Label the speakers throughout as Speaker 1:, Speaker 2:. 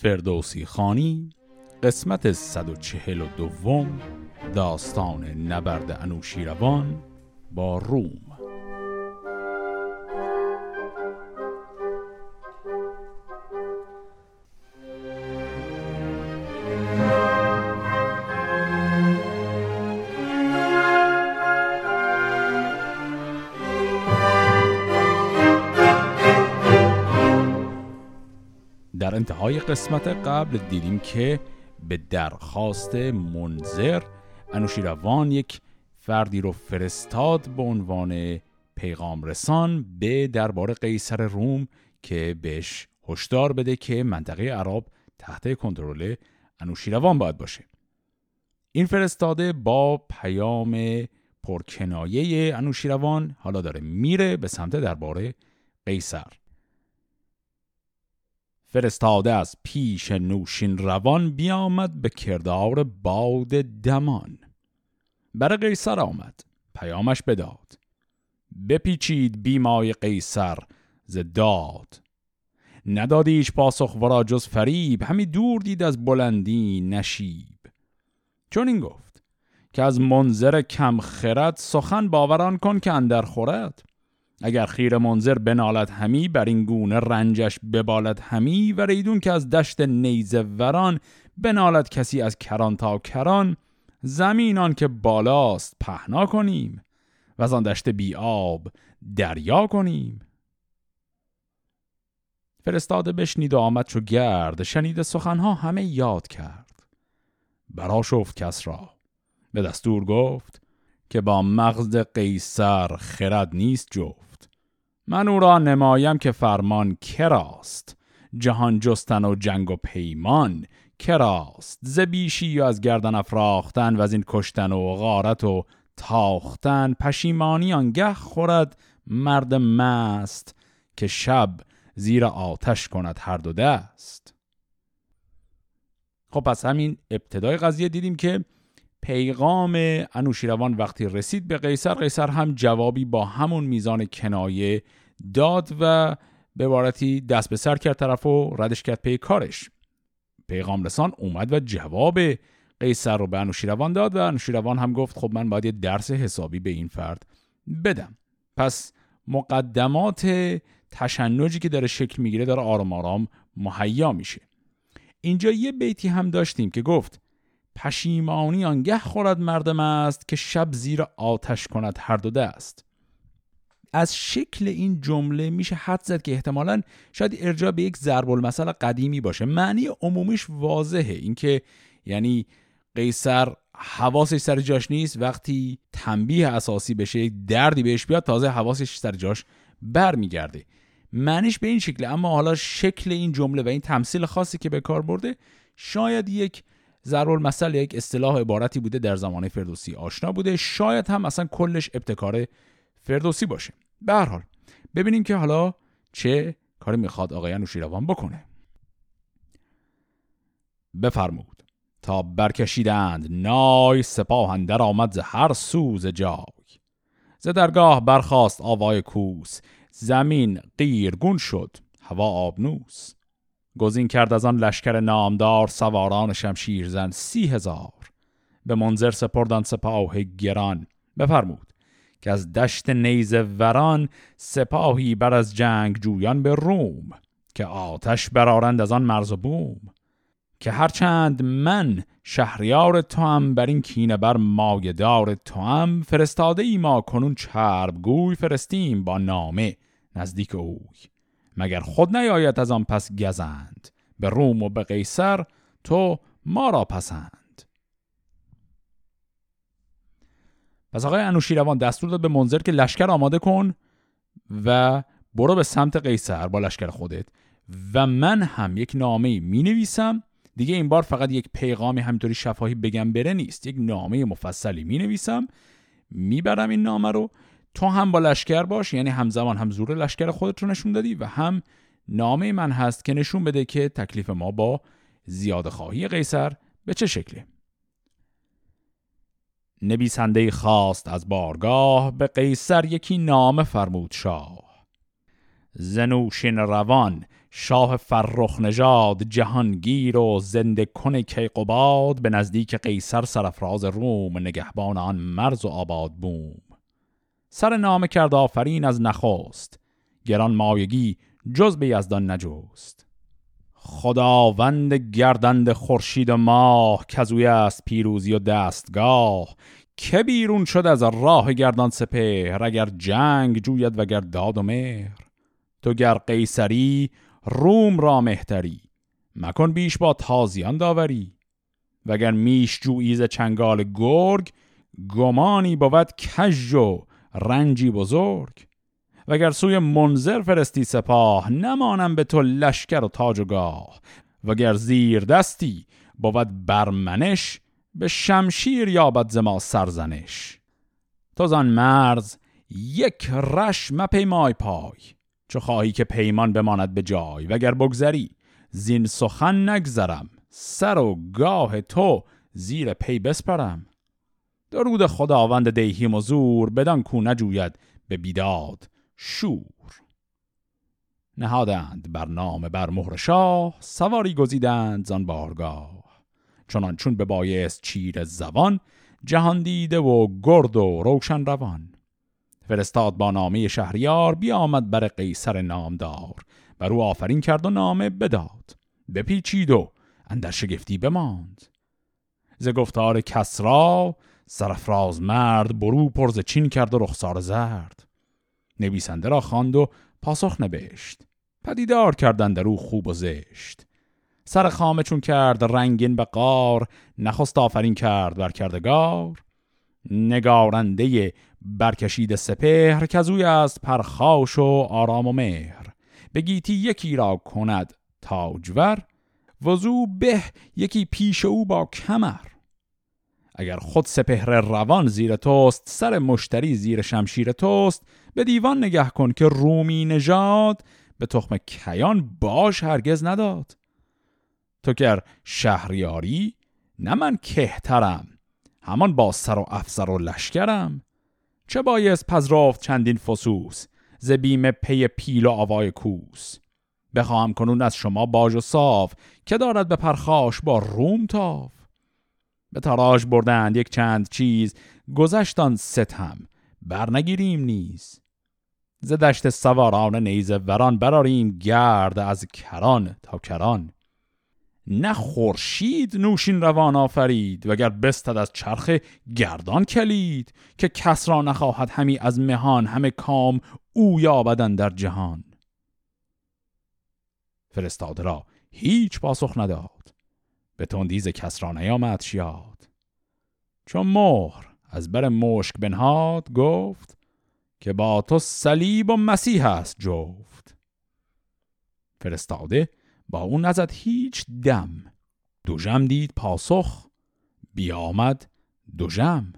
Speaker 1: فردوسی خانی قسمت 142 داستان نبرد انوشیروان با روم. انتهای قسمت قبل دیدیم که به درخواست منظر انوشیروان یک فردی رو فرستاد به عنوان پیغام رسان به دربار قیصر روم که بهش هشدار بده که منطقه عرب تحت کنترل انوشیروان باید باشه. این فرستاده با پیام پرکنایه انوشیروان حالا داره میره به سمت دربار قیصر. فرستاده از پیش نوشین روان بیامد به کردار باد دمان. بر قیصر آمد پیامش بداد. بپیچید بیمای قیصر ز داد. ندادیش پاسخ ورا جز فریب همی دور دید از بلندی نشیب. چون این گفت که از منظر کم خرد سخن باوران کن که اندر خورد. اگر خیر منظر بنالد همی بر این گونه رنجش ببالد همی و ریدون که از دشت نیزه وران بنالد کسی از کران تا کران زمینان که بالاست پهنا کنیم و از آن دشت بی آب دریا کنیم. فرستاده بشنید و آمد چو گرد شنید سخنها همه یاد کرد. برا شفت کس را به دستور گفت که با مغز قیصر خرد نیست جفت. من او را نمایم که فرمان کراست. جهان جستن و جنگ و پیمان کراست. زبیشی و از گردن افراختن و از این کشتن و غارت و تاختن. پشیمانی آنگه خورد مرد مست که شب زیر آتش کند هر دو دست. خب پس همین ابتدای قضیه دیدیم که پیغام انوشیروان وقتی رسید به قیصر قیصر هم جوابی با همون میزان کنایه داد و به عبارتی دست به سر کرد طرف و ردش کرد پی کارش. پیغام رسان اومد و جواب قیصر رو به انوشیروان داد و انوشیروان هم گفت خب من باید یه درس حسابی به این فرد بدم. پس مقدمات تشنجی که داره شکل می‌گیره داره آرام آرام مهیا میشه. اینجا یه بیتی هم داشتیم که گفت پشیمانی آنگه خورد مردم است که شب زیر آتش کند هر دو دست. از شکل این جمله میشه حد زد که احتمالا شاید ارجاع به یک ضرب المثل قدیمی باشه. معنی عمومیش واضحه. اینکه یعنی قیصر حواسش سر جاش نیست وقتی تنبیه اساسی بشه دردی بهش بیاد تازه حواسش سر جاش برمیگرده. معنیش به این شکل اما حالا شکل این جمله و این تمثیل خاصی که به کار برده شاید یک ضرب یک اصطلاح عبارتی بوده در زمان فردوسی آشنا بوده. شاید هم اصلا کلش ابتکار فردوسی باشه. به هر حال ببینیم که حالا چه کاری می‌خواد آقای انوشیروان بکنه. بفرمود. تا برکشیدند نای سپاه اندر آمد ز هر سوز جای. ز درگاه برخاست آوای کوس. زمین قیرگون شد هوا آبنوس. گزین کرد از آن لشکر نامدار سواران شمشیرزن سی هزار. به منظر سپردن سپاه گران. بفرمود که از دشت نیزه وران سپاهی بر از جنگ جویان به روم که آتش برارند از آن مرز و بوم. که هرچند من شهریار تو هم بر این کینه بر مایدار تو هم فرستاده ای ما کنون چرب گوی فرستیم با نامه نزدیک اوی. مگر خود نیاید از آن پس گزند؟ به روم و به قیصر تو ما را پسند. پس آقای انوشیروان دستور داد به منظر که لشکر آماده کن و برو به سمت قیصر با لشکر خودت و من هم یک نامه می نویسم دیگه این بار فقط یک پیغامی همینطوری شفاهی بگم بره نیست. یک نامه مفصلی می نویسم می‌برم این نامه رو. تو هم با لشکر باش یعنی همزمان هم زور لشکر خودت رو نشون دادی و هم نامه من هست که نشون بده که تکلیف ما با زیاد خواهی قیصر به چه شکله نویسنده خواست از بارگاه به قیصر یکی نامه فرمود شاه. زنوشین روان شاه فرخ نژاد جهانگیر و زنده کن کیقوباد به نزدیک قیصر سرفراز روم نگهبان آن مرز و آباد بوم. سر نامه کرد آفرین از نخست گران مایگی جز به یزدان نجوست خداوند گردند خورشید و ماه کزوی است پیروزی و دستگاه که بیرون شد از راه گردان سپهر اگر جنگ جوید وگر داد و مهر. تو گر قیصری روم را مهتری مکن بیش با تازیان داوری. وگر میش جوییز چنگال گرگ گمانی بود کژ و رنجی بزرگ. وگر سوی منظر فرستی سپاه نمانم به تو لشکر و تاج و گاه. وگر زیر دستی بود برمنش به شمشیر یابد زما سرزنش. تو زن مرز یک رش مپیمای پای چو خواهی که پیمان بماند به جای. وگر بگذری زین سخن نگذرم سر و گاه تو زیر پی بسپرم. درود خداوند دیهیم و زور بدان کو نجوید به بیداد شور. نهادند بر نام بر مهر شاه سواری گزیدند زان بارگاه. چنان چون به بایست چیر زبان جهان دیده و گرد و روشن روان. فرستاد با نامه شهریار بیامد بر قیصر نامدار. بر او آفرین کرد و نامه بداد. بپیچید و اندر شگفتی بماند. ز گفتار کسرا سرفراز مرد برو پرز چین کرد و رخسار زرد. نویسنده را خواند و پاسخ نبشت پدیدار کردن در او خوب و زشت. سر خامه چون کرد رنگین به قار نخست آفرین کرد بر کردگار. نگارنده برکشید سپهر کزوی است پرخاش و آرام و مهر. بگیتی یکی را کند تاجور وزو به یکی پیش او با کمر. اگر خود سپهر روان زیر توست سر مشتری زیر شمشیر توست. به دیوان نگه کن که رومی نژاد به تخم کیان باش هرگز نداد. تو گر شهریاری نه من کهترم همان با سر و افسر و لشکرم. چه بایست پذرافت چندین فسوس ز بیم پی پیل و آوای کوس؟ بخواهم کنون از شما باج و صاف که دارد به پرخاش با روم تاف. به تاراج بردند یک چند چیز گذشتان ستم برنگیریم نیز. ز دشت سواران نیزه وران براریم گرد از کران تا کران. نه خورشید نوشین روان آفرید وگر بستد از چرخ گردان کلید که کس را نخواهد همی از مهان همه کام او یابدن در جهان. فرستاده را هیچ پاسخ نداد. به تندیز کس را نیامد شیاد. چون مهر از بر مشک بنهاد گفت که با تو صلیب و مسیح است جفت. فرستاده با اون نزد هیچ دم. دوژم دید پاسخ بیامد دوژم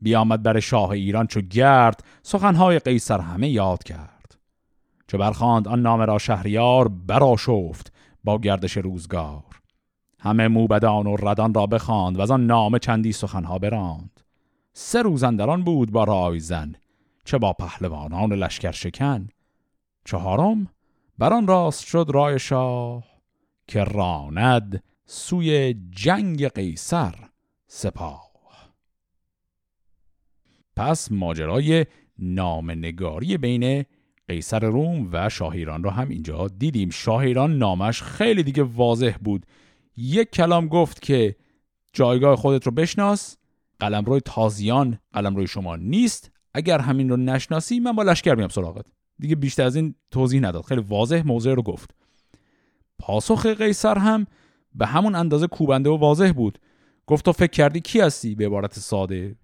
Speaker 1: بیامد بر شاه ایران چو گرد سخنهای قیصر همه یاد کرد. چو برخاند آن نام را شهریار برا شفت با گردش روزگار. همه موبدان و ردان را بخواند و از آن نامه چندی سخنها براند. سه روزندران بود با رایزن چه با پهلوانان لشکر شکن. چهارم بران راست شد رای شاه که راند سوی جنگ قیصر سپاه. پس ماجرای نامنگاری بین قیصر روم و شاه ایران را هم اینجا دیدیم. شاه ایران نامش خیلی دیگه واضح بود یک کلام گفت که جایگاه خودت رو بشناس. قلمروی تازیان قلمروی شما نیست. اگر همین رو نشناسی من با لشکر میام سراغت. دیگه بیشتر از این توضیح نداد. خیلی واضح موضوع رو گفت. پاسخ قیصر هم به همون اندازه کوبنده و واضح بود. گفت تو فکر کردی کی هستی؟ به عبارت ساده.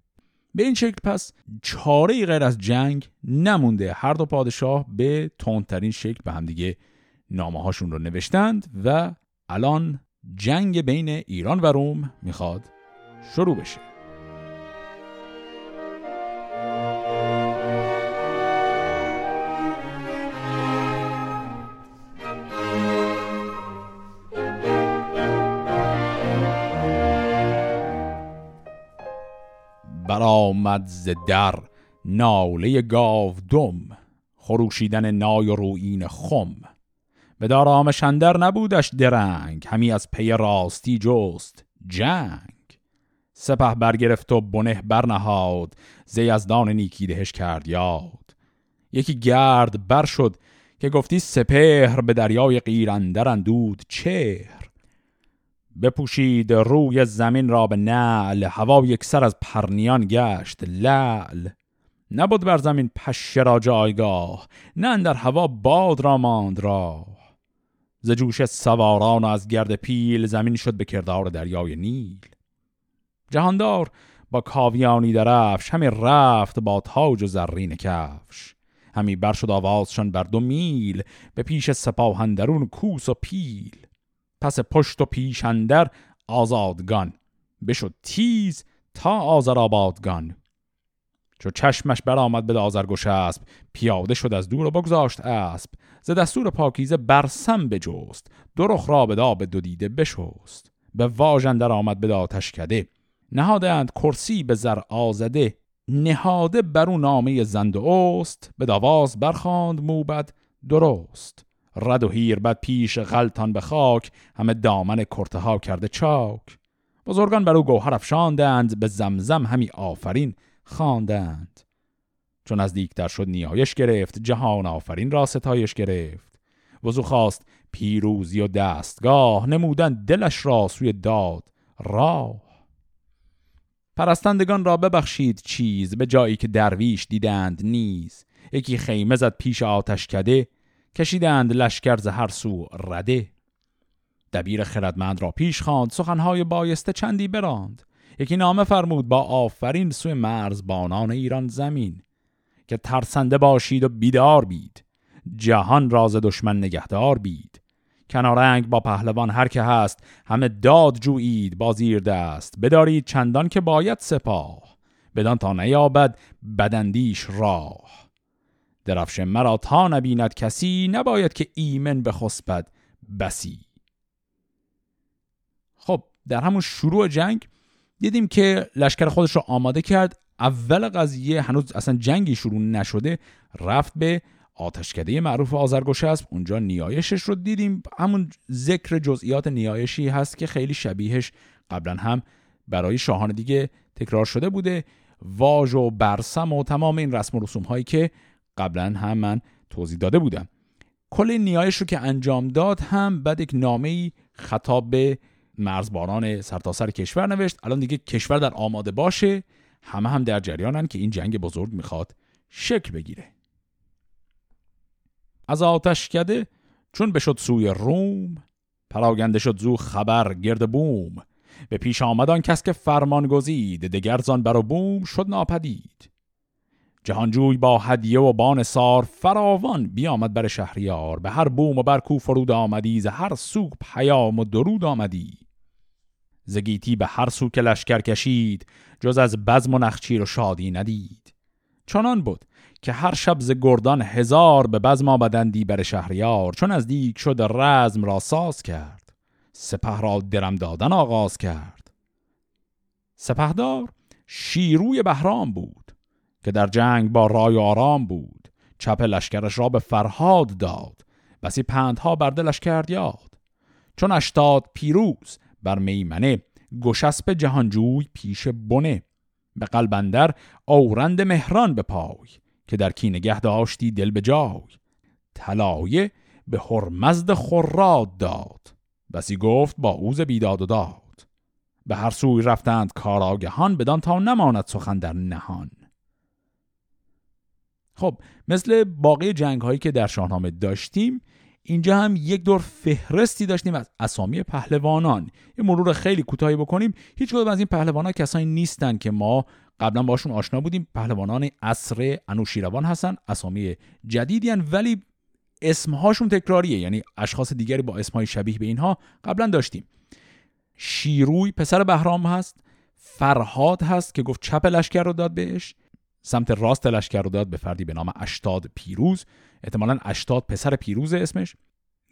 Speaker 1: به این شکل پس چاره غیر از جنگ نمونده. هر دو پادشاه به تندترین شکل به همدیگه نامه هاشون رو نوشتند و الان جنگ بین ایران و روم می‌خواد شروع بشه. برآمد ز در ناله گاو دم خروشیدن نای و روین خم. به دارام نبودش درنگ همی از پی راستی جست جنگ. سپه برگرفت و بنه برنهاد زی از دان نیکی دهش کرد یاد. یکی گرد بر شد که گفتی سپهر به دریای قیرندر اندود چهر. بپوشید روی زمین را به نعل هوا یک سر از پرنیان گشت لعل. نبود بر زمین پشه را جایگاه نه در هوا باد را ماند را ز جوش سواران و از گرد پیل زمین شد به کردار دریای نیل. جهاندار با کاویانی درفش همی رفت با تاج و زرین کفش. همی بر شد آوازشان بر دو میل به پیش سپاهندرون کوس و پیل. پس پشت و پیشندر آزادگان بشد تیز تا آزر آبادگان چو چشمش برآمد به آزرگوش اسب پیاده شد از دور و بگذاشت اسب. ز دستور پاکیزه برسم بجست دو رخ را به به دو دیده بشست. به واژندر آمد به آتش کده. نهادند کرسی به زر آزده. نهاده بر او نامه زند و است به داواز برخاند موبد درست. رد و هیر بد پیش غلطان به خاک. همه دامن کرته ها کرده چاک. بزرگان بر او گوهر افشاندند به زمزم همی آفرین خواندند چون از دیکتر شد نیایش گرفت جهان آفرین را ستایش گرفت. وزو خواست پیروزی و دستگاه نمودن دلش را سوی داد راه. پرستندگان را ببخشید چیز به جایی که درویش دیدند نیز. یکی خیمه زد پیش آتش کده کشیدند لشکر ز هر سو رده. دبیر خردمند را پیش خواند سخنهای بایسته چندی براند. یکی نامه فرمود با آفرین سوی مرز بانان ایران زمین. که ترسنده باشید و بیدار بید. جهان راز دشمن نگهدار بید. کنارنگ با پهلوان هر که هست همه داد جویید با زیر دست. بدارید چندان که باید سپاه بدان تا نیابد بدندیش راه. درفش مرا تا نبیند کسی نباید که ایمن به خسبد بسی. خب در همون شروع جنگ دیدیم که لشکر خودش رو آماده کرد. اول قضیه هنوز اصلا جنگی شروع نشده رفت به آتشکده معروف آزرگوش است اونجا نیایشش رو دیدیم. همون ذکر جزئیات نیایشی هست که خیلی شبیهش قبلا هم برای شاهان دیگه تکرار شده بوده. واژ و برسم و تمام این رسم و رسوم هایی که قبلا هم من توضیح داده بودم. کل نیایش رو که انجام داد هم بعد یک نامه خطاب به مرزبانان سرتاسر کشور نوشت. الان دیگه کشور در آماده باشه. همه هم در جریانن که این جنگ بزرگ می‌خواد شکل بگیره. از آتش کده چون بشد سوی روم پراگنده شد زو خبر گرد بوم. به پیش آمدان کس که فرمان گزید دگرزان بر بوم شد ناپدید. جهانجوی با هدیه و بان سار فراوان بیامد بر شهریار. به هر بوم و بر کو فرود آمدی ز هر سو پیام و درود آمدی. زگیتی به هر سو که لشکر کشید جز از بزم و نخچیر و شادی ندید. چنان بود که هر شب ز گردان هزار به بزم آمدندی بر شهریار چون از دیگ شد رزم را ساز کرد. سپه را درم دادن آغاز کرد. سپهدار شیروی بهرام بود که در جنگ با رای آرام بود. چپ لشکرش را به فرهاد داد بسی پندها بر دلش کرد یاد. چون اشتاد پیروز بر میمنه. گشسب جهانجوی پیش بنه. به قلبندر اورند مهران به پای که در کی نگه داشتی دل به جای. طلایه به هرمزد خراد داد. بسی گفت با اوز بیداد و داد. به هر سوی رفتند کاراگهان بدان تا نماند سخن در نهان. خب مثل باقی جنگ هایی که در شاهنامه داشتیم اینجا هم یک دور فهرستی داشتیم از اسامی پهلوانان. یه مرور خیلی کوتاهی بکنیم. هیچ کدوم از این پهلوانان کسانی نیستن که ما قبلا باشون آشنا بودیم. پهلوانان عصر انوشیروان هستن اسامی جدیدی هن ولی اسمهاشون تکراریه. یعنی اشخاص دیگری با اسمهای شبیه به اینها قبلا داشتیم. شیروی پسر بهرام هست. فرهاد هست که گفت چپ لشکر رو داد بهش. سمت راست لشکر رو داد به فردی به نام اشتاد پیروز. احتمالا اشتاد پسر پیروز اسمش.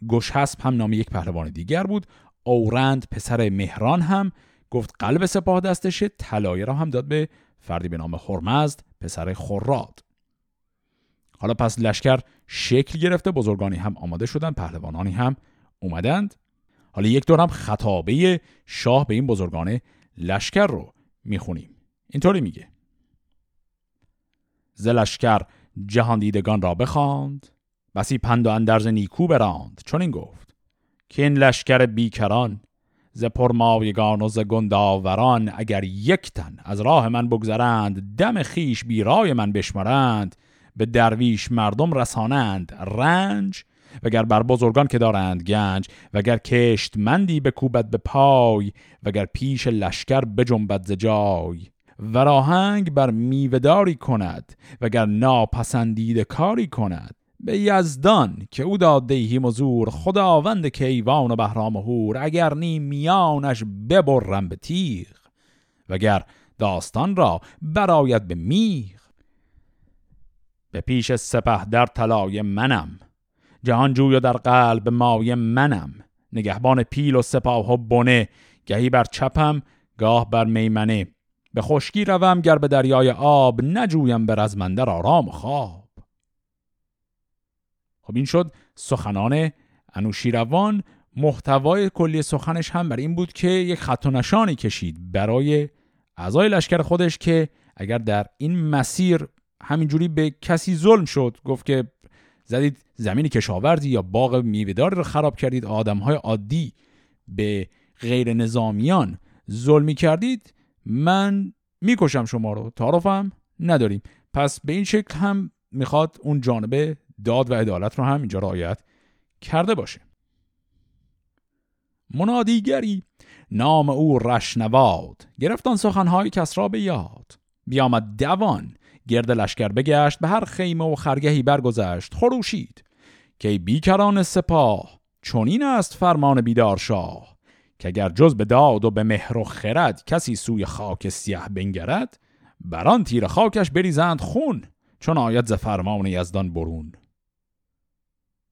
Speaker 1: گشهسب هم نام یک پهلوان دیگر بود. اورند پسر مهران هم. گفت قلب سپاه دستشه. طلایه را هم داد به فردی به نام خرمزد پسر خراد. حالا پس لشکر شکل گرفته. بزرگانی هم آماده شدن. پهلوانانی هم اومدند. حالا یک دور هم خطابه شاه به این بزرگان لشکر رو می‌خونیم. اینطوری میگه. ز لشکر جهان دیدگان را بخواند. بسی پند و اندرز نیکو براند. چون این گفت که این لشکر بیکران ز پرمایگان و ز گنداوران اگر یک تن از راه من بگذرند دم خیش بیرای من بشمرند به درویش مردم رسانند رنج وگر بر بزرگان که دارند گنج وگر کشت مندی به کوبت به پای وگر پیش لشکر بجنبد ز جای. و راهنگ بر میوهداری کند وگر ناپسندید کاری کند. به یزدان که او داد دیهیم و زور خداوند کیوان و بهرام و هور اگر نی میانش ببرم به تیغ. وگر داستان را براید به میغ به پیش سپه در طلای منم جهان جوی و در قلب مای منم. نگهبان پیل و سپاه و بنه گهی بر چپم گاه بر میمنه. به خشکی روم گر به دریای آب نجویم به رزمندر آرام خواب. خب این شد سخنان انوشیروان. محتوای کلی سخنش هم بر این بود که یک خط و نشانی کشید برای اعضای لشکر خودش که اگر در این مسیر همینجوری به کسی ظلم شد گفت که زدید زمین کشاورزی یا باغ میوهداری رو خراب کردید آدمهای عادی به غیر نظامیان ظلمی کردید. من می‌کشم شما رو. تعارفم نداریم. پس به این شکل هم می‌خواد اون جانبه داد و عدالت رو هم اینجا رعایت کرده باشه. منادیگری. نام او رشنواد. گرفتان سخنهای کس را به یاد. بیامد دوان. گرد لشکر بگشت. به هر خیمه و خرگهی برگذشت. خروشید. که بیکران سپاه. چونین است فرمان بیدار شاه. که اگر جز به داد و به مهر و خرد کسی سوی خاک سیه بنگرد بران تیر خاکش بریزند خون چون آید ز فرمان یزدان برون.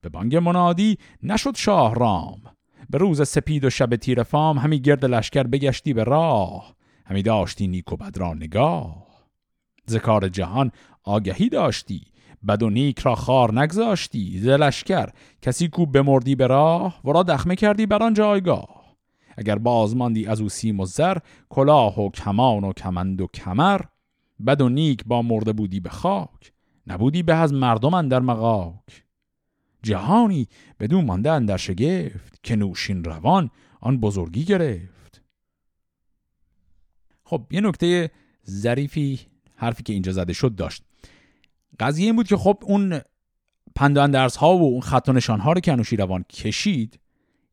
Speaker 1: به بانگ منادی نشد شاه رام به روز سپید و شب تیر فام همی گرد لشکر بگشتی به راه همی داشتی نیک و بد را نگاه. ذکار جهان آگهی داشتی بد و نیک را خار نگذاشتی ز لشکر کسی کو بمردی به راه ورا دخمه کردی بر آن جایگاه. اگر بازماندی از او سیم و زر کلاه و کمان و کمند و کمر بد و نیک با مرده بودی به خاک نبودی به از مردم در مقاک جهانی بدون مانده اندر شگفت که نوشین روان آن بزرگی گرفت. خب یه نکته ظریفی حرفی که اینجا زده شد داشت. قضیه این بود که خب اون پندان درس ها و اون خط و نشان ها رو که انوشیروان کشید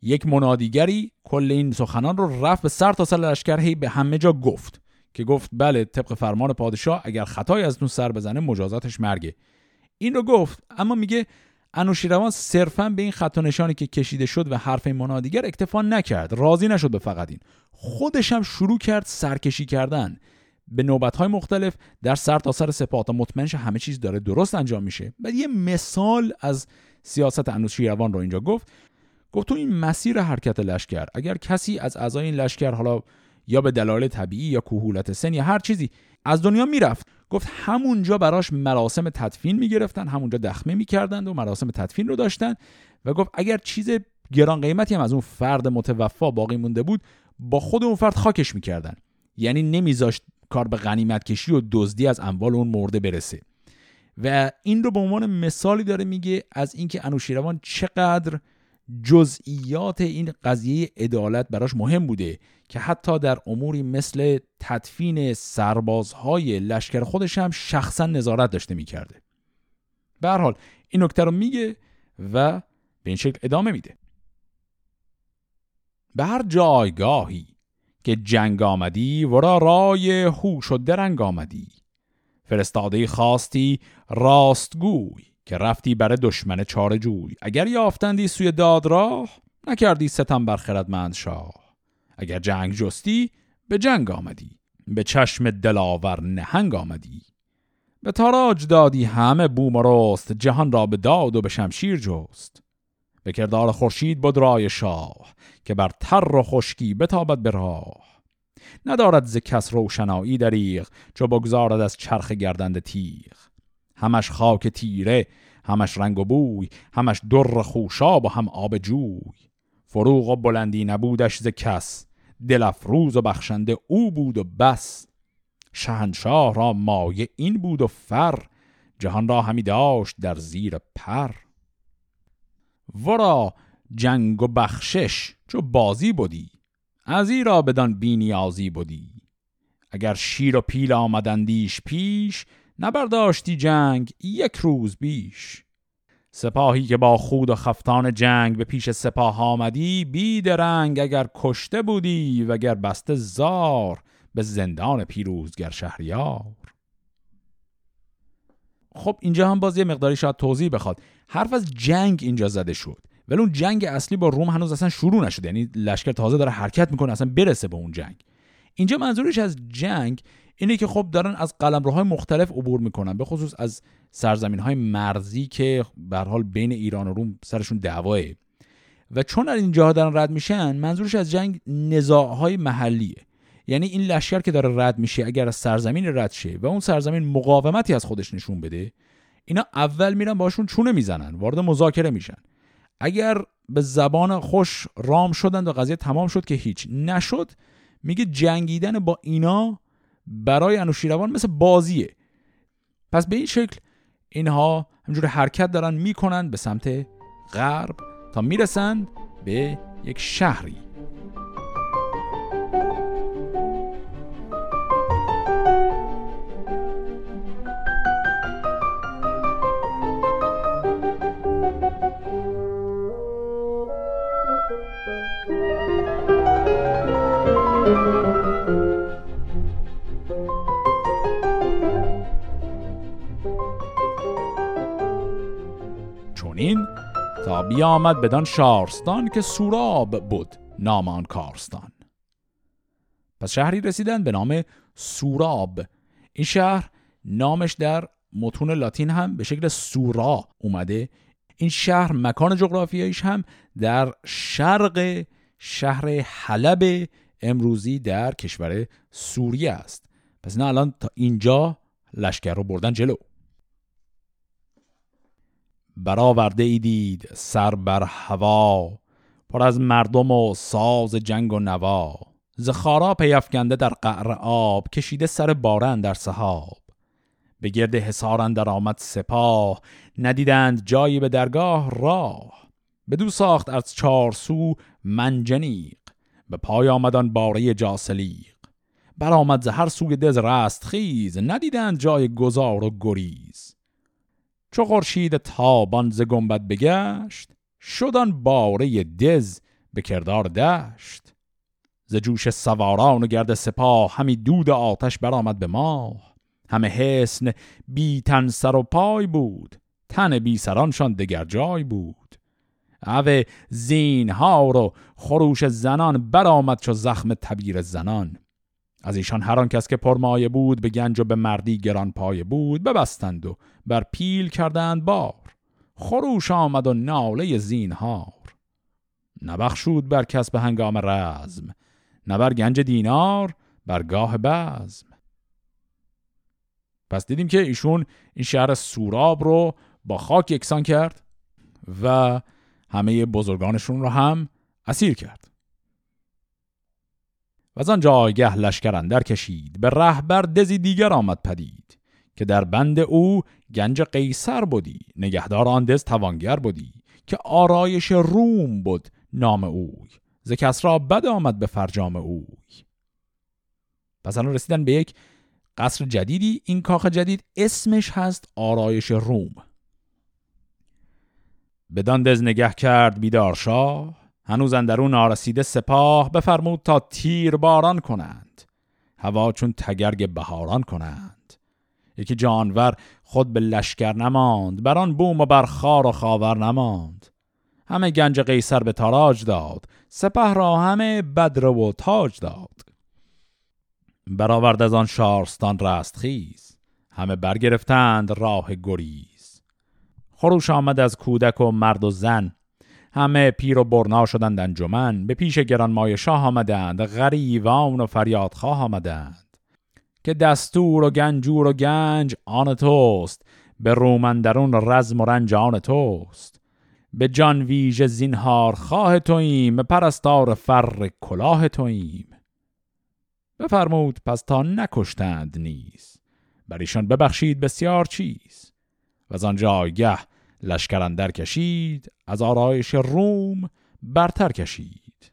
Speaker 1: یک منادیگری کل این سخنان رو رفت به سر تا سر لشکر هی به همه جا گفت که گفت بله طبق فرمان پادشاه اگر خطای از اون سر بزنه مجازاتش مرگه. این رو گفت اما میگه انوشیروان صرفا به این خط و نشانی که کشیده شد و حرف منادیگر اکتفا نکرد راضی نشد به فقط این. خودش هم شروع کرد سرکشی کردن. به نوبت های مختلف در سر تا سر سپاه تا مطمئنش همه چیز داره درست انجام میشه. و یه مثال از سیاست انوشیروان رو اینجا گفت. گفت تو این مسیر حرکت لشکر اگر کسی از اعضای این لشکر حالا یا به دلایل طبیعی یا کوهولت سن یا هر چیزی از دنیا می‌رفت گفت همونجا براش مراسم تدفین می‌گرفتن همونجا دخمه می‌کردند و مراسم تدفین رو داشتن و گفت اگر چیز گران قیمتی هم از اون فرد متوفا باقی مونده بود با خود اون فرد خاکش می‌کردن. یعنی نمیذاشت کار به غنیمت کشی و دزدی از اموال اون مرده برسه. و این رو به عنوان مثالی داره میگه از اینکه انوشیروان چقدر جزئیات این قضیه عدالت براش مهم بوده که حتی در اموری مثل تدفین سربازهای لشکر خودش هم شخصا نظارت داشته می‌کرده. به حال این نکته رو میگه و به این شکل ادامه میده. به هر جایگاهی که جنگ آمدی ورا رای هوش و درنگ آمدی. فرستاده خواستی راستگوی. که رفتی بر دشمن چار جوی. اگر یافتندی سوی داد راه نکردی ستم بر خردمند شاه اگر جنگ جستی به جنگ آمدی. به چشم دلاور نهنگ آمدی. به تاراج دادی همه بوم و رست جهان را به داد و به شمشیر جست. به کردار خورشید بود رای شاه که بر تر و خشکی بتابد به راه. ندارد ز کس روشنایی دریغ چو بگذارد از چرخ گردند تیغ. همش خاک تیره همش رنگ و بوی همش در خوشاب و هم آب جوی. فروغ و بلندی نبودش ز کس دل افروز و بخشنده او بود و بس. شهنشاه را مایه این بود و فر جهان را همی داشت در زیر پر. ورا جنگ و بخشش چو بازی بودی از را بدان بینیازی بودی اگر شیر و پیل آمدندیش پیش نبرداشتی جنگ یک روز بیش. سپاهی که با خود و خفتان جنگ به پیش سپاه آمدی بیدرنگ اگر کشته بودی وگر بسته زار به زندان پیروزگر شهریار. خب اینجا هم باز یه مقداری شاید توضیح بخواد. حرف از جنگ اینجا زده شد. ولی اون جنگ اصلی با روم هنوز اصلا شروع نشده. یعنی لشکر تازه داره حرکت می‌کنه اصلا برسه به اون جنگ. اینجا منظورش از جنگ اینه که خب دارن از قلمروهای مختلف عبور می‌کنن به خصوص از سرزمین های مرزی که به حال بین ایران و روم سرشون دعواه و چون از اینجا دارن رد میشن منظورش از جنگ نزاعهای محلیه. یعنی این لشکر که داره رد میشه اگر از سرزمین رد شه و اون سرزمین مقاومتی از خودش نشون بده اینا اول میرن باشون چونه می‌زنن وارد مذاکره میشن. اگر به زبان خوش رام شدن و قضیه تمام شد که هیچ نشد میگه جنگیدن با اینا برای انوشیروان مثل بازیه. پس به این شکل اینها همجور حرکت دارن می‌کنن به سمت غرب تا می‌رسند به یک شهری. چونین تا بیامد بدان شارستان که سوراب بود نام آن کارستان. پس شهری رسیدن به نام سوراب. این شهر نامش در متون لاتین هم به شکل سورا اومده. این شهر مکان جغرافیاییش هم در شرق شهر حلب امروزی در کشور سوریه است. پس نه الان تا اینجا لشکر رو بردن جلو. برآورده ای دید سر بر هوا پر از مردم و ساز جنگ و نوا. ز خارا پیفکنده در قعر آب کشیده سر بارن در سحاب. به گرد حصار در آمد سپاه ندیدند جایی به درگاه راه. بدو ساخت از چهار سو منجنیق به پای آمدان باره جاسلیق. برآمد ز هر سوی دز رست خیز ندیدند جای گذار و گریز. چو خورشید تابان ز گنبد بگشت شدن باره دز به کردار دشت. ز جوش سواران و گرد سپاه همی دود آتش برآمد به ماه. همه حسن بی تن سر و پای بود تن بی سرانشان دگر جای بود. اوه زین ها و خروش زنان برآمد چو زخم تبیر زنان. از ایشان هر آن کس که پرمایه بود به گنج و به مردی گران پایه بود ببستند و بر پیل کردند بار. خروش آمد و ناله زینهار. نبخشود بر کس به هنگام رزم نه بر گنج دینار بر گاه بزم. پس دیدیم که ایشون این شهر سوراب رو با خاک یکسان کرد و همه بزرگانشون رو هم اسیر کرد. و آن جایگه لشکر اندر کشید به رهبر دزی دیگر آمد پدید که در بند او گنج قیصر بودی نگهدار آن دز توانگر بودی که آرایش روم بود نام اوی ز را بد آمد به فرجام اوی. پس الان رسیدن به یک قصر جدیدی این کاخ جدید اسمش هست آرایش روم. بدان دز نگه کرد بیدار شاه هنوز اندرون نارسیده سپاه بفرمود تا تیر باران کنند. هوا چون تگرگ بهاران کنند. یکی جانور خود به لشکر نماند بران بوم و بر خار و خاور نماند. همه گنج قیصر به تاراج داد سپه را همه بدر و تاج داد. برآورد از آن شارستان رستخیز همه برگرفتند راه گریز. خروش آمد از کودک و مرد و زن. همه پیر و برنا شدند انجمن به پیش گرانمای شاه آمدند غریوان و فریادخواه آمدند. که دستور و گنجور و گنج آن توست به رومندرون رزم و رنجان توست. به جان ویژ زینهار خواه توییم پرستار فر کلاه توییم. بفرمود پس تا نکشتند نیز. بر ایشان ببخشید بسیار چیز. و از آن جایگه لشکرندر کشید از آرایش روم برتر کشید.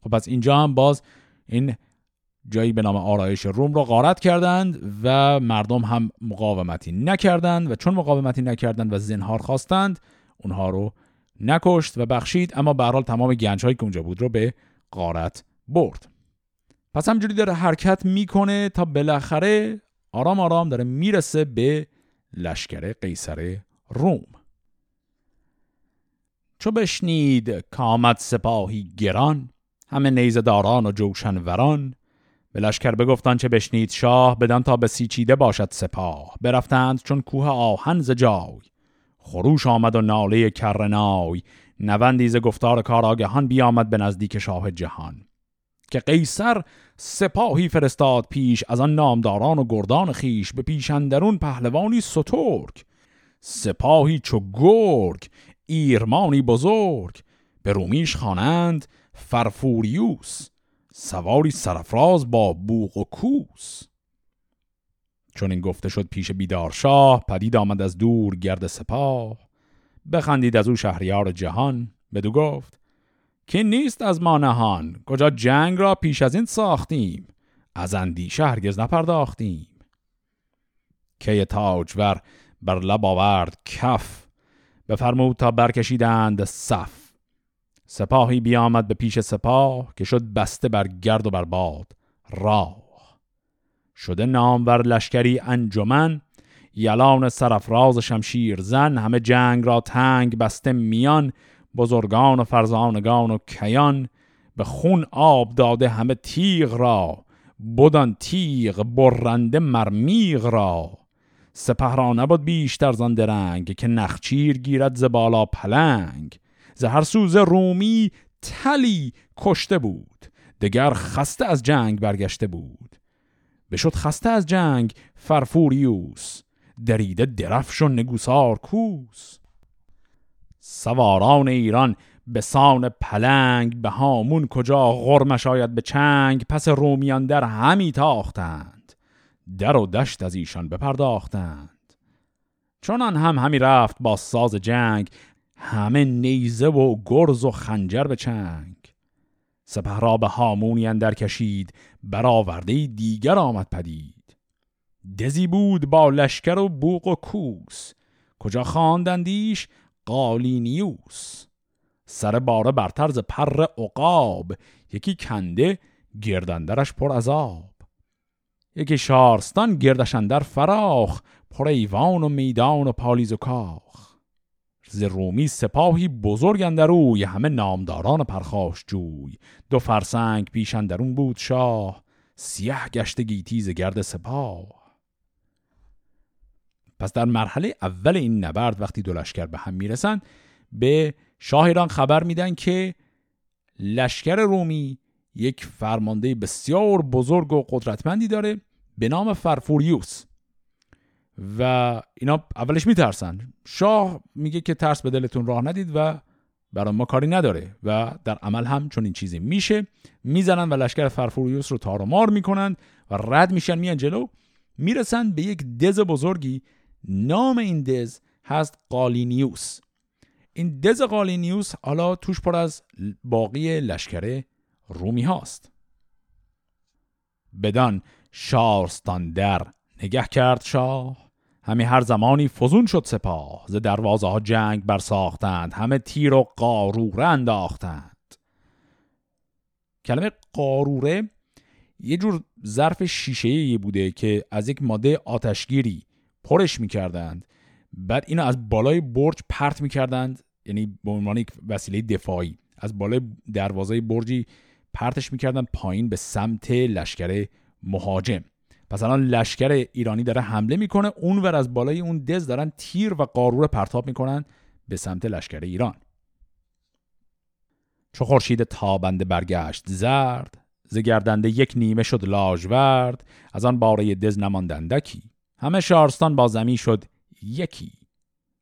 Speaker 1: خب پس اینجا هم باز این جایی به نام آرایش روم را غارت کردند و مردم هم مقاومتی نکردند و چون مقاومتی نکردند و زنهار خواستند اونها رو نکشت و بخشید اما به تمام گنج هایی که اونجا بود رو به غارت برد. پس همجوری داره حرکت می‌کنه تا بالاخره آرام آرام داره می‌رسه به لشکر قیصر روم. چو بشنید کامد سپاهی گران همه نیزداران و جوشنوران به لشکر بگفتان چه بشنید شاه بدان تا به سیچیده باشد سپاه. برفتند چون کوه آهن ز جای خروش آمد و ناله کرنای نوندی ز گفتار کاراگهان بیامد به نزدیک شاه جهان. که قیصر سپاهی فرستاد پیش از آن نامداران و گردان خیش به پیشندرون پهلوانی سترک سپاهی چو گرگ ایرمانی بزرگ به رومیش خوانند فرفوریوس سواری سرفراز با بوق و کوس. چون این گفته شد پیش بیدار شاه پدید آمد از دور گرد سپاه. بخندید از او شهریار جهان بدو گفت که نیست از ما نهان. کجا جنگ را پیش از این ساختیم؟ از اندیشه هرگز نپرداختیم. که تاجور بر لب آورد کف بفرمود تا برکشیدند صف. سپاهی بیامد به پیش سپاه که شد بسته بر گرد و بر باد. راه. شده نامور لشکری انجمن یلان سرفراز شمشیر زن همه جنگ را تنگ بسته میان بزرگان و فرزانگان و کیان به خون آب داده همه تیغ را بودن تیغ برنده مرمیغ را. سپه نبود بیشتر زان درنگ که نخچیر گیرد ز بالا پلنگ. ز سوز رومی تلی کشته بود دگر خسته از جنگ برگشته بود. بشد خسته از جنگ فرفوریوس دریده درفش و نگوسار کوس. سواران ایران به سان پلنگ به هامون کجا غرمش آید به چنگ پس رومیان در همی تاختند. در و دشت از ایشان بپرداختند. چونان هم همی رفت با ساز جنگ همه نیزه و گرز و خنجر به چنگ. سپه را به هامونی اندر کشید برآورده دیگر آمد پدید. دزی بود با لشکر و بوق و کوس. کجا خواندندیش قالینیوس. سر باره بر طرز پر عقاب یکی کنده گردندرش پر عذاب. یکی شارستان گردشندر فراخ پر ایوان و میدان و پالیز و کاخ. ز رومی سپاهی بزرگ اندروی همه نامداران پرخاش جوی. دو فرسنگ پیش اندرون بود شاه سیه گشته گیتی گرد سپاه. پس در مرحله اول این نبرد وقتی دو لشکر به هم می‌رسن به شاه ایران خبر میدن که لشکر رومی یک فرمانده بسیار بزرگ و قدرتمندی داره به نام فرفوریوس. و اینا اولش میترسن. شاه میگه که ترس به دلتون راه ندید و برای ما کاری نداره و در عمل هم چون این چیزی میشه. می‌زنن و لشکر فرفوریوس رو تارمار می‌کنن و رد میشن میان جلو می‌رسن به یک دز بزرگی نام این دز هست قالینیوس. این دز قالینیوس حالا توش پر از باقی لشکره رومی هاست. بدان شارستان در نگه کرد شاه. همه هر زمانی فزون شد سپاه. ز دروازه ها جنگ برساختند. همه تیر و قاروره انداختند. کلمه قاروره یه جور ظرف شیشه بوده که از یک ماده آتشگیری پرش می‌کردند. بعد اینو از بالای برج پرت می‌کردند. یعنی به عنوان یک وسیله دفاعی. از بالای دروازه برجی پرتش می‌کردن پایین به سمت لشکر مهاجم. پس الان لشکر ایرانی داره حمله می‌کنه. اونور از بالای اون دز دارن تیر و قارور پرتاب می‌کنن به سمت لشکر ایران. چو خورشید تابنده برگشت زرد ز گردنده یک نیمه شد لاژورد از آن باره دز نماندندکی همه شارستان با زمین شد. یکی.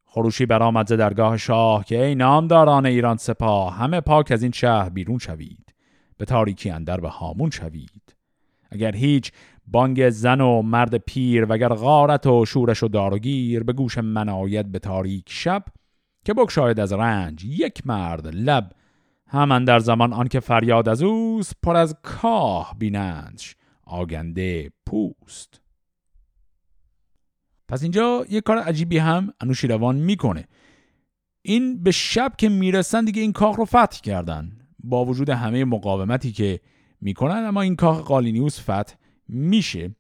Speaker 1: خروشی برآمد ز درگاه شاه که ای نامداران ایران سپاه همه پاک از این شهر بیرون شوید. به تاریکی اندر به هامون شوید. اگر هیچ بانگ زن و مرد پیر وگر غارت و شورش و داروگیر به گوش من به تاریک شب که بگشاید از رنج یک مرد لب همان در زمان آنکه فریاد از اوست پر از کاه بینندش آگنده پوست. پس اینجا یه کار عجیبی هم انوشیروان می‌کنه. این به شب که می‌رسن دیگه این کاخ رو فتح کردن. با وجود همه مقاومتی که می‌کنن اما این کاخ قالینیوس فتح میشه.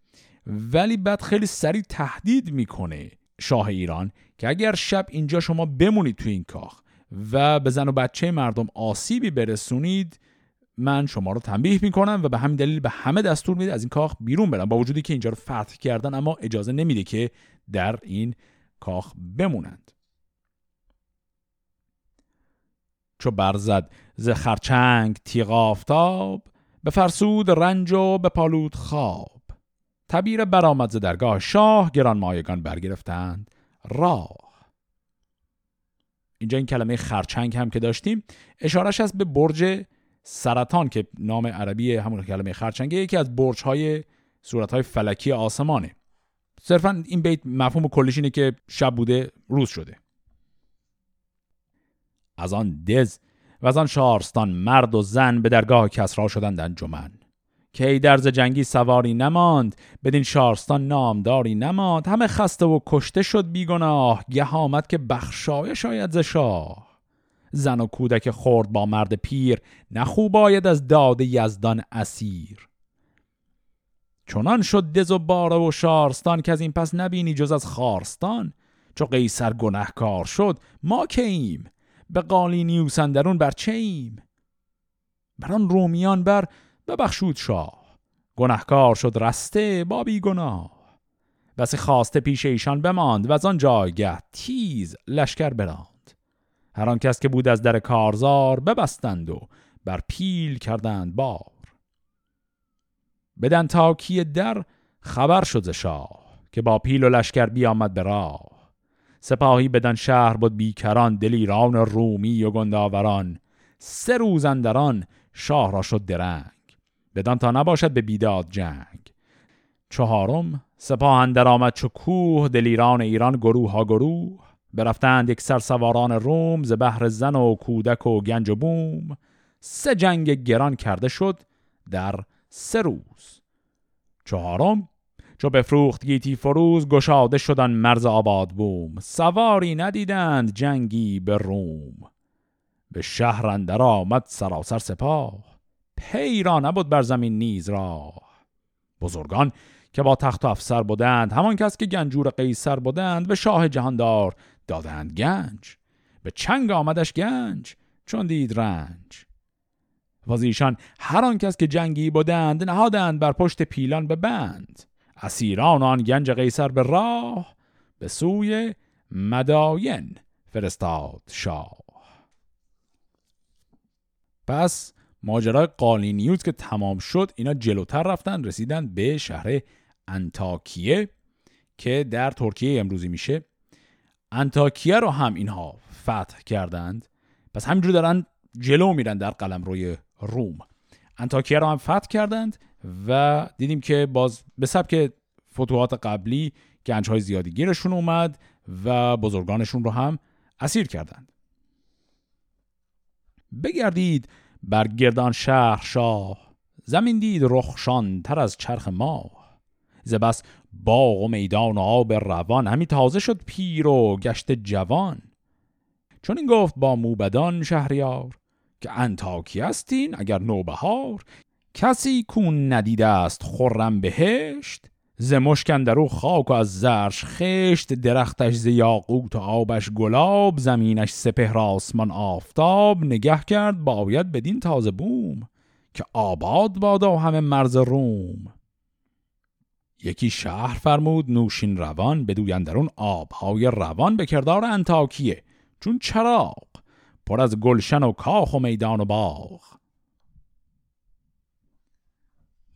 Speaker 1: ولی بعد خیلی سریع تهدید می‌کنه شاه ایران که اگر شب اینجا شما بمونید تو این کاخ و به زن و بچه مردم آسیبی برسونید من شما رو تنبیه می‌کنم و به همین دلیل به همه دستور میده از این کاخ بیرون برن با وجودی که اینجا رو فتح کردن اما اجازه نمیده که در این کاخ بمونند. چو برزد ز خرچنگ تیغ آفتاب به فرسود رنج و به پالود خواب. تبیر برآمد ز درگاه شاه گران مایگان برگرفتند راه. اینجا این کلمه خرچنگ هم که داشتیم اشارش است به برج سرطان که نام عربی همون کلمه خرچنگه یکی از برج های صورت های فلکی آسمانه. صرفا این بیت مفهوم کلیش اینه که شب بوده روز شده. از آن دز و از آن شارستان مرد و زن به درگاه کسرا شدند انجمن. که ای درز جنگی سواری نماند بدین شارستان نامداری نماند. همه خسته و کشته شد بیگناه گه آمد که بخشایش شاید ز شاه. زن و کودک خورد با مرد پیر نخوب باید از داد یزدان اسیر. چنان شد دز و باره و شارستان که از این پس نبینی جز از خارستان. چو قیصر گنهکار شد ما که ایم؟ به قالینیوس اندرون بر چه ایم؟ بر آن رومیان بر ببخشود شاه. گنهکار شد رسته با گناه بس خواسته پیش ایشان بماند و از آن جایگه تیز لشکر براند. هر آن کس که بود از در کارزار ببستند و بر پیل کردند بار. بدن تاکی در خبر شد شاه که با پیل و لشکر بیامد به راه. سپاهی بدن شهر بود بیکران دلیران رومی و گنداوران. سه روز اندران شاه را شد درنگ. بدان تا نباشد به بیداد جنگ. چهارم سپاه اندر آمد چو کوه دلیران ایران گروه ها گروه. برفتند یک سر سواران روم ز بهر زن و کودک و گنج و بوم. سه جنگ گران کرده شد در سه روز. چهارم چو بفروخت گیتی فروز گشاده شدن مرز آباد بوم. سواری ندیدند جنگی به روم. به شهر اندر آمد سراسر سپاه. پیرا نبود بر زمین نیز را بزرگان که با تخت و افسر بودند همان کس که گنجور قیصر بودند به شاه جهاندار دادند گنج. به چنگ آمدش گنج چون دید رنج. و ایشان هر آن کس که جنگی بودند نهادند بر پشت پیلان به بند. اسیران آن گنج قیصر به راه به سوی مداین فرستاد شاه. پس ماجرای قالینیوز که تمام شد اینا جلوتر رفتن رسیدن به شهر انتاکیه که در ترکیه امروزی میشه. انتاکیه رو هم اینها فتح کردند. پس همینجور دارن جلو میرن در قلم روی روم. انتاکیه رو هم فتح کردند و دیدیم که باز به سبک فتوحات قبلی گنج های زیادی گیرشون اومد و بزرگانشون رو هم اسیر کردند. بگردید بر گردان شهر شاه. زمین دید رخشان تر از چرخ ما زبس باغ و میدان و آب روان. همی تازه شد پیر و گشت جوان. چون این گفت با موبدان شهریار که انتاکی استین اگر نوبهار. کسی کون ندیده است خرم بهشت. ز مشکن درو خاک و از زرش خشت. درختش ز یاقوت و آبش گلاب. زمینش سپهر آسمان آفتاب. نگه کرد باید بدین تازه بوم که آباد بادا همه مرز روم. یکی شهر فرمود نوشین روان بدوی اندرون آبهای روان به کردار انتاکیه. چون چراغ پر از گلشن و کاخ و میدان و باغ.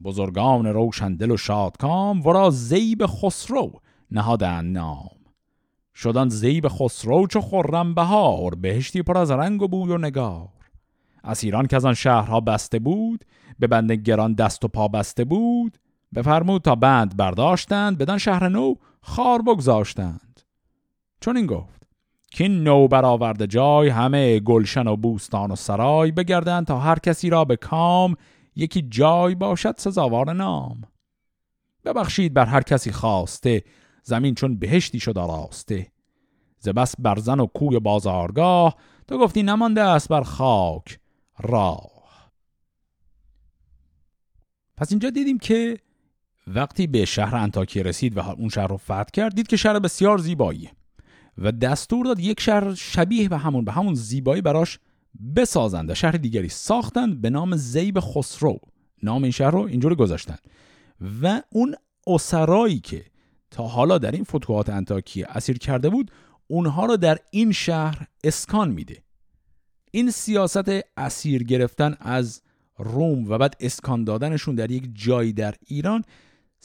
Speaker 1: بزرگان روشندل و شادکام ورا زیب خسرو نهادن نام. شدن زیب خسرو چو خرم بهار بهشتی پر از رنگ و بوی و نگار. اسیران که از آن شهرها بسته بود به بند گران دست و پا بسته بود بفرمود تا بند برداشتند بدان شهر نو خار بگذاشتند. چون این گفت که نو برآورده جای همه گلشن و بوستان و سرای بگردند تا هر کسی را به کام یکی جای باشد سزاوار نام. ببخشید بر هر کسی خواسته زمین چون بهشتی شد آراسته. ز بس برزن و کوی بازارگاه تو گفتی نمانده است بر خاک راه. پس اینجا دیدیم که وقتی به شهر انتاکیه رسید و اون شهر رو فتح کرد دید که شهر بسیار زیباییه و دستور داد یک شهر شبیه به همون به همون زیبایی براش بسازند و شهر دیگری ساختند به نام زیب خسرو. نام این شهر رو اینجوری گذاشتن و اون اسرایی که تا حالا در این فتوحات انتاکیه اسیر کرده بود اونها رو در این شهر اسکان میده. این سیاست اسیر گرفتن از روم و بعد اسکان دادنشون در یک جایی در ایران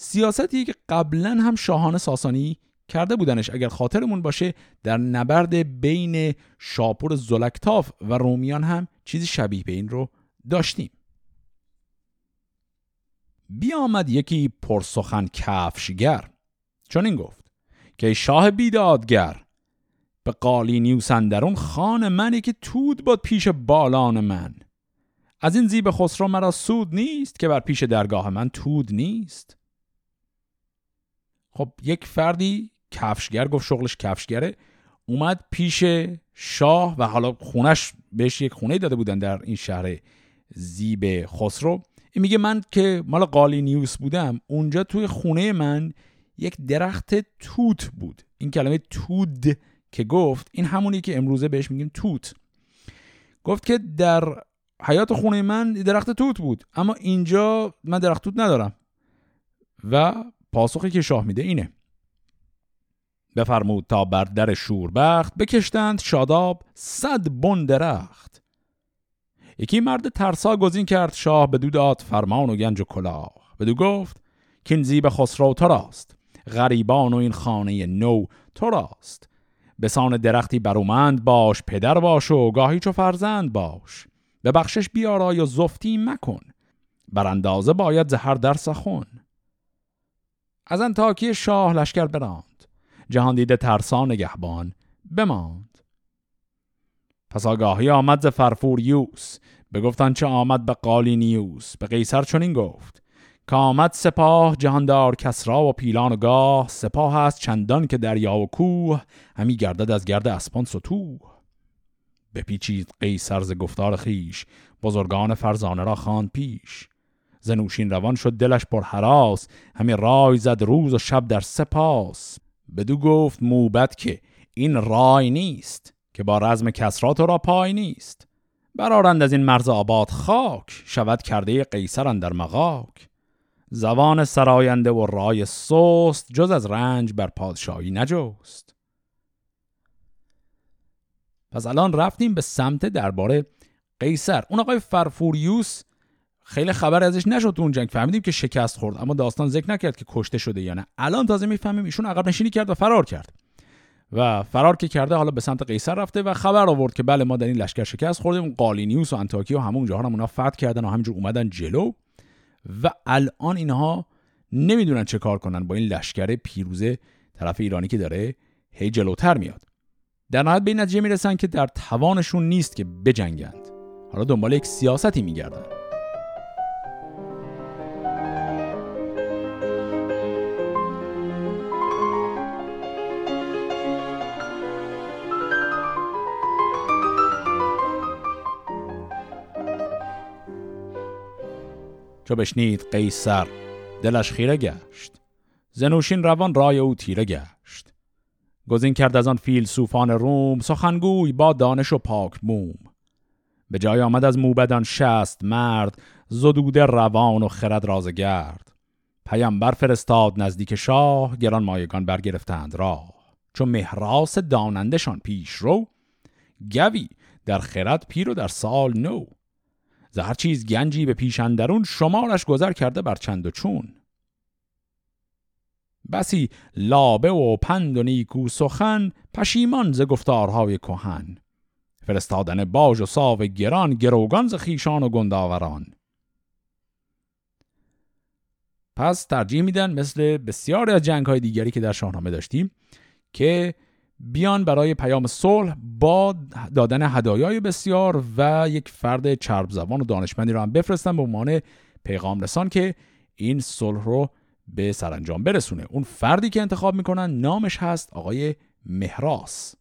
Speaker 1: سیاستی که قبلا هم شاهان ساسانی کرده بودنش. اگر خاطرمون باشه در نبرد بین شاپور زلکتاف و رومیان هم چیزی شبیه به این رو داشتیم. بیامد یکی پرسخن کفشگر. چون این گفت که شاه بیدادگر به قالی نیوسندرون خان منی که تود باد پیش بالان من. از این زیب خسرو مرا سود نیست که بر پیش درگاه من تود نیست. خب یک فردی کفشگر گفت شغلش کفشگره اومد پیش شاه و حالا خونش بهش یک خونه داده بودن در این شهر زیب خسرو. این میگه من که مال قالی نیوس بودم اونجا توی خونه من یک درخت توت بود. این کلمه تود که گفت این همونی که امروزه بهش میگیم توت. گفت که در حیات خونه من درخت توت بود اما اینجا من درخت توت ندارم. و پاسخی که شاه میده اینه. بفرمود تا بر در شوربخت بکشتند شاداب صد بن درخت. یکی مرد ترسا گزین کرد شاه به داد فرمان و گنج و کلاه. بدو گفت که زیب خسرو تو راست غریبان و این خانه نو تو راست. بسان درختی برومند باش پدر باش و گاهی چو فرزند باش. به بخشش بیارا یا زفتی مکن بر اندازه باید زهر در سخن. از انتاکی شاه لشکر براند. جهان دیده ترسان نگهبان بماند. پس آگاهی آمد ز فرفوریوس. بگفتن چه آمد به قالینیوس. به قیصر چنین گفت. که آمد سپاه جهاندار کسرا و پیلان و گاه. سپاه است چندان که دریا و کوه. همی گردد از گرد اسپان سطوح بپیچید قیصر ز گفتار خیش بزرگان فرزانه را خواند پیش. زنوشین روان شد دلش پر حراس. همی رای زد روز و شب در سپاس. بدو گفت موبت که این رای نیست که با رزم کسرا تو را پای نیست. برارند از این مرز آباد خاک شود کرده قیصر در مغاک. زبان سراینده و رای سست جز از رنج بر پادشاهی نجست. پس الان رفتیم به سمت درباره قیصر. اون آقای فرفوریوس خیلی خبر ازش نشد تو اون جنگ. فهمیدیم که شکست خورد اما داستان ذکر نکرد که کشته شده یا نه. الان تازه می‌فهمیم ایشون عقب نشینی کرد و فرار کرد. و فرار که کرده حالا به سمت قیصر رفته و خبر آورد که بله ما در این لشکر شکست خوردیم. قالینیوس و انتاکی و همون جاها هم اونا فتح کردن و همینجور اومدن جلو. و الان اینها نمی‌دونن چه کار کنن با این لشکر پیروزه طرف ایرانی که داره هی جلوتر میاد. در نهایت به این نتیجه می‌رسن که در توانشون نیست که بجنگند. حالا دنبال یک سیاستی میگردن. چو بشنید قیصر دلش خیره گشت. زنوشین روان رای او تیره گشت. گزین کرد از آن فیلسوفان روم سخنگوی با دانش و پاک موم. به جای آمد از موبدان شست مرد زدوده روان و خرد رازگرد پیامبر فرستاد نزدیک شاه گران مایگان برگرفتند راه. چو مهراس دانندشان پیش رو گوی در خرد پیر و در سال نو. ز هر چیز گنجی به پیش اندرون شمارش گذر کرده بر چند و چون. بسی لابه و پند و نیکو سخن پشیمان ز گفتارهای کهن. فرستادن باج و ساو گران گروگان ز خیشان و گنداوران. پس ترجیح میدن مثل بسیاری از جنگ های دیگری که در شاهنامه داشتیم که بیان برای پیام صلح با دادن هدایای بسیار و یک فرد چرب زبان و دانشمندی رو هم بفرستن به عنوان پیغام رسان که این صلح رو به سرانجام برسونه. اون فردی که انتخاب می‌کنن نامش هست آقای مهراس.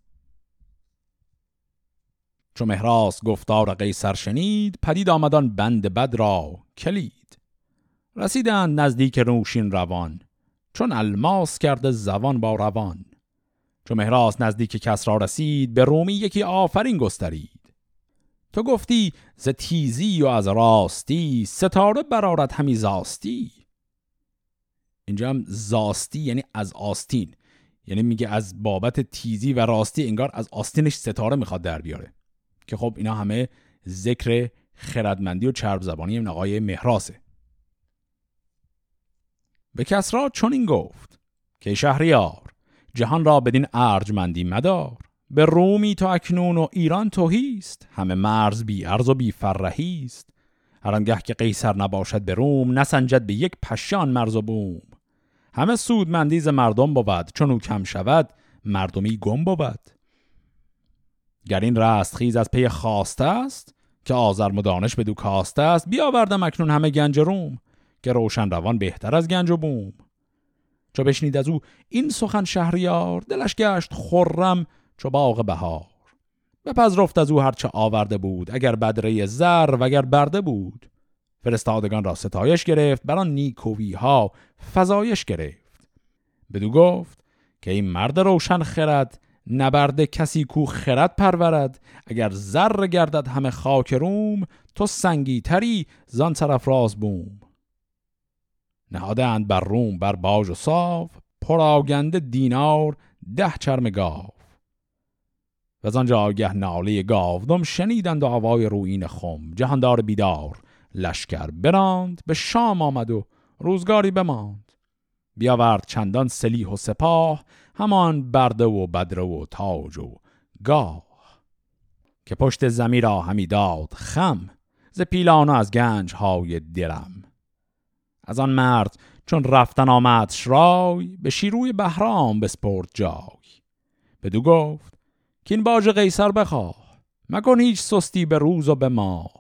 Speaker 1: چون مهراس گفتار قیصر شنید پدید آمدان بند بد را کلید. رسیدند نزدیک روشین روان چون الماس کرده زبان با روان. چون مهراس نزدیک کس را رسید به رومی یکی آفرین گسترید. تو گفتی ز تیزی و از راستی ستاره برارد همی زاستی. اینجا هم زاستی یعنی از آستین. یعنی میگه از بابت تیزی و راستی انگار از آستینش ستاره می‌خواد در بیاره. که خب اینا همه ذکر خردمندی و چرب زبانی این آقای مهراسه به کسرا این گفت که شهریار جهان را بدین ارجمندی مدار. به رومی تو اکنون و ایران توهیست همه مرز بی ارز و بی فرهیست هرانگه که قیصر نباشد به روم نسنجد به یک پشان مرز و بوم. همه سود مندیز مردم بود. چون او کم شود مردمی گم بود. گر این رستخیز از پی خواسته است که آزر مدانش به دو کاسته است بیاوردم اکنون همه گنج روم که روشن روان بهتر از گنج و بوم. چو بشنید از او این سخن شهریار دلش گشت خرم چو باغ بهار. بپذرفت از او هرچه آورده بود اگر بدره زر وگر برده بود. فرستادگان را ستایش گرفت بر آن نیکویی ها فزایش گرفت. بدو گفت که این مرد روشن خرد نبرده کسی کو خرد پرورد. اگر زر گردد همه خاک روم تو سنگی تری زان طرف راز بوم. نهادند بر روم بر باج و صاف پراگنده دینار ده چرم گاو. و از آنجا آگه ناله گاودم شنیدند آوای روین خم. جهاندار بیدار لشکر براند به شام آمد و روزگاری بماند. بیاورد چندان سلیح و سپاه همان برده و بدره و تاج و گاه. که پشت زمین را همی داد خم ز پیلان از گنج های درم. از آن مرد چون رفتن آمد شرای به شیروی بهرام بسپرد جای. بدو گفت که این باج قیصر بخواه مکن هیچ سستی به روز و به ماه.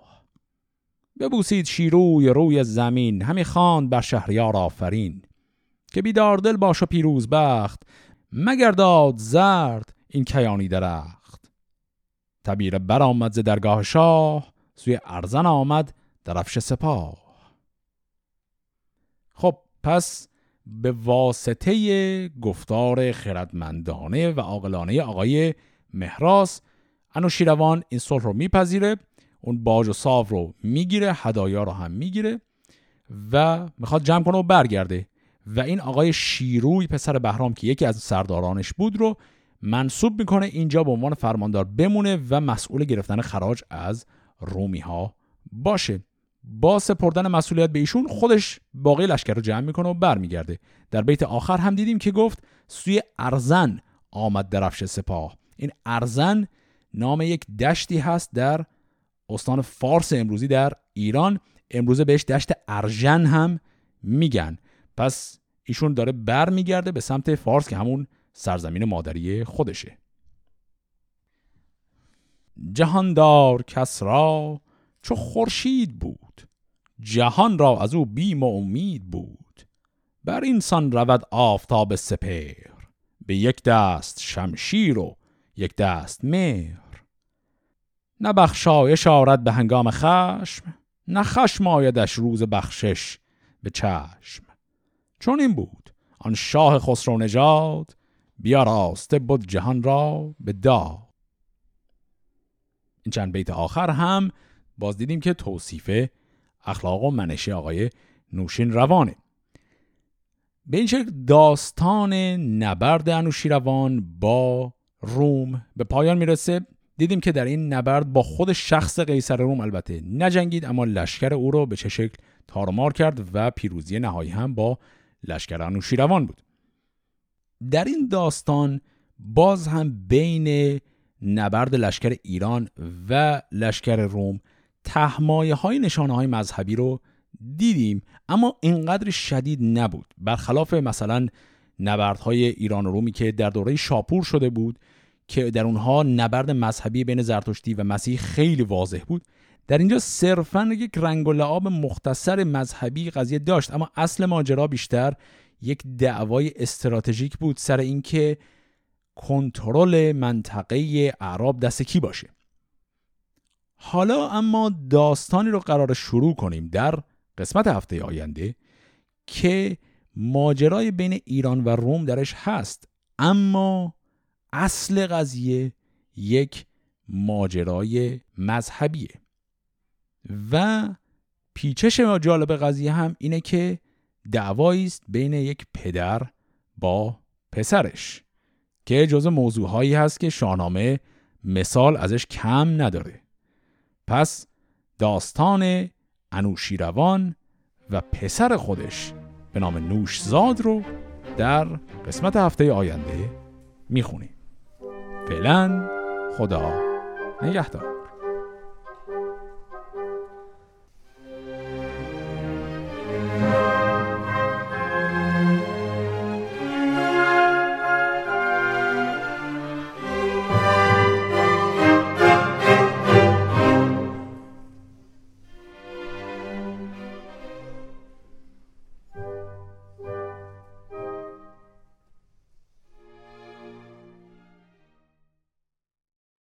Speaker 1: ببوسید شیروی روی زمین همی خواند بر شهریار آفرین که بیدار دل باش و پیروز بخت مگرداد زرد این کیانی درخت. تبیر برآمد ز درگاه شاه سوی ارزن آمد درفش سپاه. خب پس به واسطه گفتار خردمندانه و عاقلانه آقای مهراس انوشیروان این صلح رو میپذیره اون باج و صاف رو می‌گیره هدایا رو هم می‌گیره و می‌خواد جمع کنه و برگرده. و این آقای شیروی پسر بهرام که یکی از سردارانش بود رو منصوب می‌کنه اینجا به عنوان فرماندار بمونه و مسئول گرفتن خراج از رومی ها باشه. با سپردن مسئولیت به ایشون خودش باقی لشکر رو جمع می‌کنه و برمیگرده. در بیت آخر هم دیدیم که گفت سوی ارزن آمد درفش سپاه. این ارزن نام یک دشتی هست در استان فارس امروزی در ایران. امروزه بهش دشت ارژن هم میگن. پس ایشون داره برمیگرده به سمت فارس که همون سرزمین مادری خودشه. جهاندار کسرا چو خورشید بود. جهان را از او بیم و امید بود. بر اینسان رود آفتاب سپر به یک دست شمشیر و یک دست مهر. نه بخشایش آرد به هنگام خشم نه خشم آیدش روز بخشش به چشم. چون این بود آن شاه خسرو نژاد بیا راسته بود جهان را به دا این چند بیت آخر هم باز دیدیم که توصیف اخلاق و منشه آقای نوشین روانه به این شکل داستان نبرد انوشیروان با روم به پایان می‌رسه. دیدیم که در این نبرد با خود شخص قیصر روم البته نجنگید اما لشکر او را به چه شکل تارمار کرد و پیروزی نهایی هم با لشکر انوشیروان بود. در این داستان باز هم بین نبرد لشکر ایران و لشکر روم تهمایه های نشانه های مذهبی رو دیدیم اما اینقدر شدید نبود. برخلاف مثلا نبردهای ایران و رومی که در دوره شاپور شده بود که در اونها نبرد مذهبی بین زرتشتی و مسیح خیلی واضح بود در اینجا صرفا یک رنگ و لعاب مختصر مذهبی قضیه داشت. اما اصل ماجرا بیشتر یک دعوای استراتژیک بود سر اینکه کنترل منطقه اعراب دست کی باشه. حالا اما داستانی رو قرار شروع کنیم در قسمت هفته آینده که ماجرای بین ایران و روم درش هست. اما اصل قضیه یک ماجرای مذهبیه. و پیچش جالب قضیه هم اینه که دعوایی است بین یک پدر با پسرش که جز موضوعهایی هست که شاهنامه مثال ازش کم نداره. پس داستان انوشیروان و پسر خودش به نام نوشزاد رو در قسمت هفته آینده می‌خونیم. فعلا خدا نگهدار.